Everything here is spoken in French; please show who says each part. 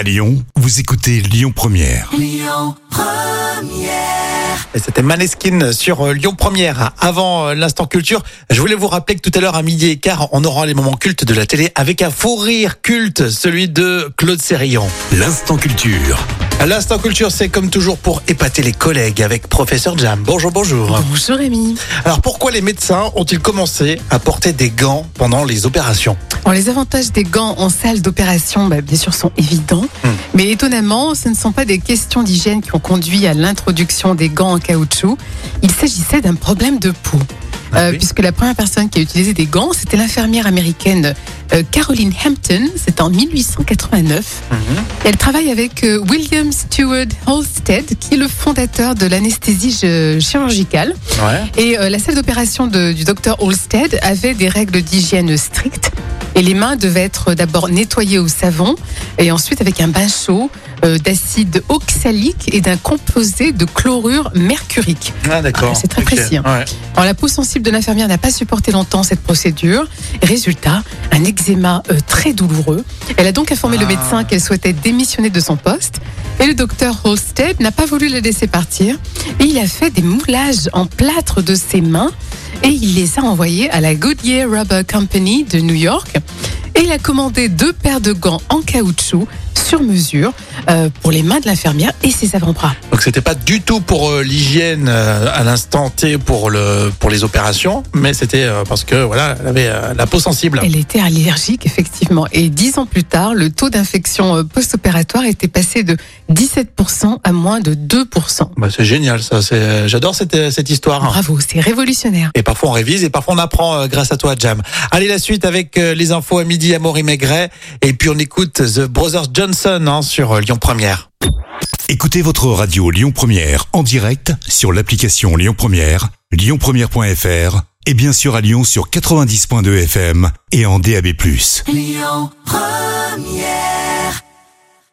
Speaker 1: À Lyon, vous écoutez Lyon Première.
Speaker 2: Et c'était Maneskin sur euh, Lyon Première. Avant euh, l'instant culture, je voulais vous rappeler que tout à l'heure à midi et quart, on aura les moments cultes de la télé avec un fou rire culte, celui de Claude Sérillon.
Speaker 1: L'instant culture.
Speaker 2: L'instant culture, c'est comme toujours pour épater les collègues avec Professeur Jam. Bonjour, bonjour.
Speaker 3: Bonjour Rémi.
Speaker 2: Alors pourquoi les médecins ont-ils commencé à porter des gants pendant les opérations?
Speaker 3: Alors, les avantages des gants en salle d'opération, bah, bien sûr, sont évidents.
Speaker 2: Hmm.
Speaker 3: Mais étonnamment, ce ne sont pas des questions d'hygiène qui ont conduit à l'introduction des gants en caoutchouc. Il s'agissait d'un problème de peau.
Speaker 2: Ah
Speaker 3: Euh,
Speaker 2: oui.
Speaker 3: Puisque la première personne qui a utilisé des gants, c'était l'infirmière américaine euh, Caroline Hampton. C'était en 1889.
Speaker 2: Mhm.
Speaker 3: Elle travaille avec euh, William Stewart Halstead, qui est le fondateur de l'anesthésie ch- chirurgicale.
Speaker 2: Ouais.
Speaker 3: Et la salle d'opération du docteur Olsted avait des règles d'hygiène strictes. Et les mains devaient être d'abord nettoyées au savon et ensuite avec un bain chaud euh, d'acide oxalique et d'un composé de chlorure mercurique.
Speaker 2: Ah d'accord.
Speaker 3: Ah, c'est très précis, hein.
Speaker 2: Ouais.
Speaker 3: Alors la peau sensible de l'infirmière n'a pas supporté longtemps cette procédure. Résultat, un eczéma euh, très douloureux. Elle a donc informé le
Speaker 2: Ah.
Speaker 3: médecin qu'elle souhaitait démissionner de son poste. Et le docteur Holstead n'a pas voulu la laisser partir. Et il a fait des moulages en plâtre de ses mains. Et il les a envoyés à la Goodyear Rubber Company de New York. Il a commandé deux paires de gants en caoutchouc sur mesure euh, pour les mains de l'infirmière et ses avant-bras.
Speaker 2: Donc c'était pas du tout pour euh, l'hygiène euh, à l'instant T pour le pour les opérations, mais c'était parce que voilà, elle avait la peau sensible.
Speaker 3: Elle était allergique, effectivement. Et dix ans plus tard, le taux d'infection post-opératoire était passé de 17% à moins de 2%.
Speaker 2: Bah, c'est génial ça, c'est j'adore cette cette histoire.
Speaker 3: Bravo, c'est révolutionnaire.
Speaker 2: Et parfois on révise et parfois on apprend grâce à toi, Jam. Allez, la suite avec les infos à midi à Maury Maigret. Et puis on écoute The Brothers Johnson hein, sur euh, Lyon Première.
Speaker 1: Écoutez votre radio Lyon Première en direct sur l'application Lyon Première, lyonpremière.fr et bien sûr à Lyon sur 90.2 FM et en DAB+.